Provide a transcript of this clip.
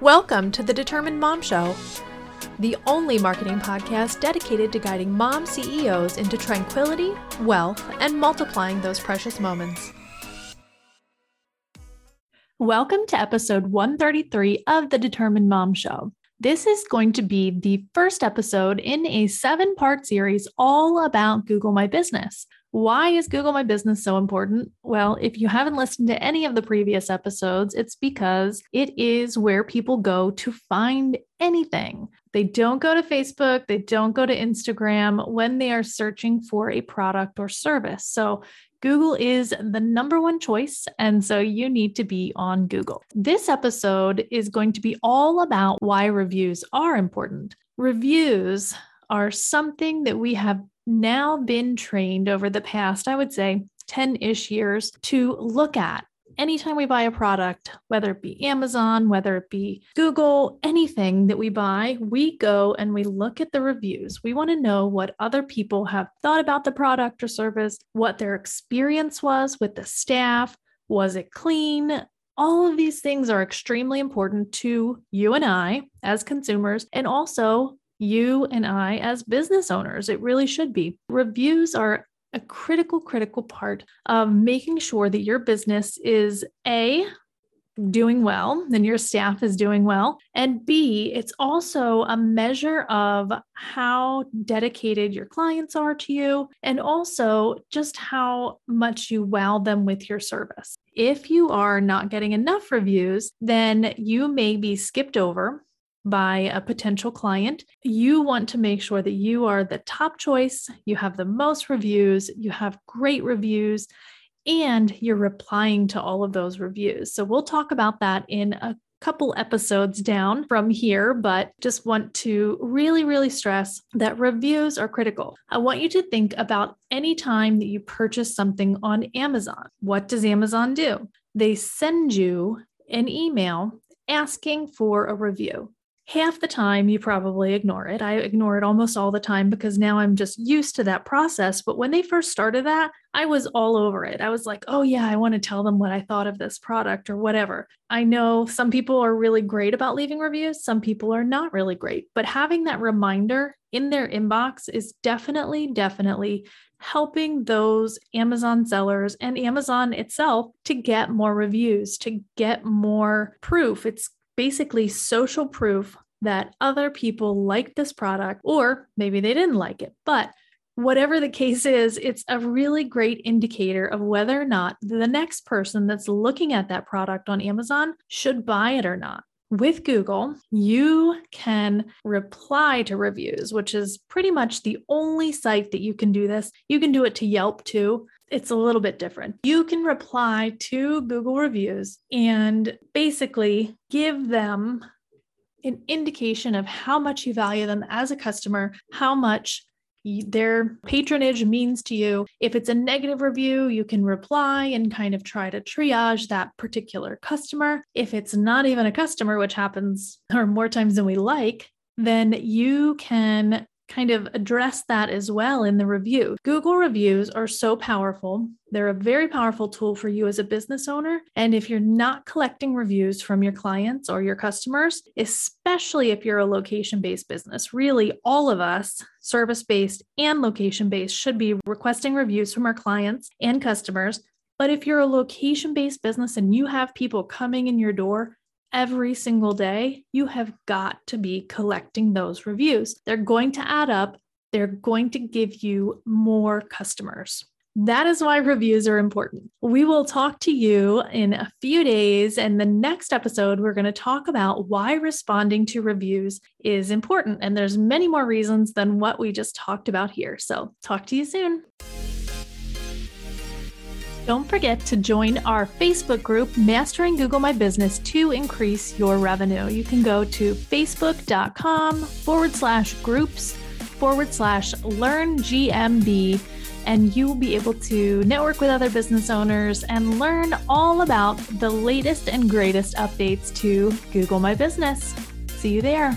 Welcome to the Determined Mom Show, the only marketing podcast dedicated to guiding mom CEOs into tranquility, wealth, and multiplying those precious moments. Welcome to episode 133 of the Determined Mom Show. This is going to be the first episode in a seven part series all about Google My Business. Why is Google My Business so important? Well, if you haven't listened to any of the previous episodes, it's because it is where people go to find anything. They don't go to Facebook, they don't go to Instagram when they are searching for a product or service. So, Google is the number one choice, and so you need to be on Google. This episode is going to be all about why reviews are important. Reviews are something that we have now been trained over the past, I would say, 10 ish years to look at. Anytime we buy a product, whether it be Amazon, whether it be Google, anything that we buy, we go and we look at the reviews. We want to know what other people have thought about the product or service, what their experience was with the staff. Was it clean? all of these things are extremely important to you and I as consumers, and also you and I as business owners. It really should be. Reviews are a critical, critical part of making sure that your business is A, doing well and your staff is doing well. And B, it's also a measure of how dedicated your clients are to you and also just how much you wow them with your service. If you are not getting enough reviews, then you may be skipped over by a potential client, you want to make sure that you are the top choice, you have the most reviews, you have great reviews, and you're replying to all of those reviews. So we'll talk about that in a couple episodes down from here, but just want to really, really stress that reviews are critical. I want you to think about any time that you purchase something on Amazon. What does Amazon do? They send you an email asking for a review half the time you probably ignore it. I ignore it almost all the time because now I'm just used to that process. But when they first started that, I was all over it. I was like, oh, yeah, I want to tell them what I thought of this product or whatever. I know some people are really great about leaving reviews, some people are not really great. But having that reminder in their inbox is definitely, definitely helping those Amazon sellers and Amazon itself to get more reviews, to get more proof. It's basically social proof that other people like this product, or maybe they didn't like it. But whatever the case is, it's a really great indicator of whether or not the next person that's looking at that product on Amazon should buy it or not. With Google, you can reply to reviews, which is pretty much the only site that you can do this. You can do it to Yelp too it's a little bit different. You can reply to Google reviews and basically give them an indication of how much you value them as a customer, how much their patronage means to you. If it's a negative review, you can reply and kind of try to triage that particular customer. If it's not even a customer, which happens or more times than we like, then you can kind of address that as well in the review. Google reviews are so powerful. They're a very powerful tool for you as a business owner. And if you're not collecting reviews from your clients or your customers, especially if you're a location based business, really all of us, service based and location based, should be requesting reviews from our clients and customers. But if you're a location based business and you have people coming in your door, every single day, you have got to be collecting those reviews. They're going to add up, they're going to give you more customers. That is why reviews are important. We will talk to you in a few days. And the next episode, we're going to talk about why responding to reviews is important. And there's many more reasons than what we just talked about here. So talk to you soon. Don't forget to join our Facebook group, Mastering Google My Business, to increase your revenue. You can go to facebook.com forward slash groups forward slash learn GMB, and you will be able to network with other business owners and learn all about the latest and greatest updates to Google My Business. See you there.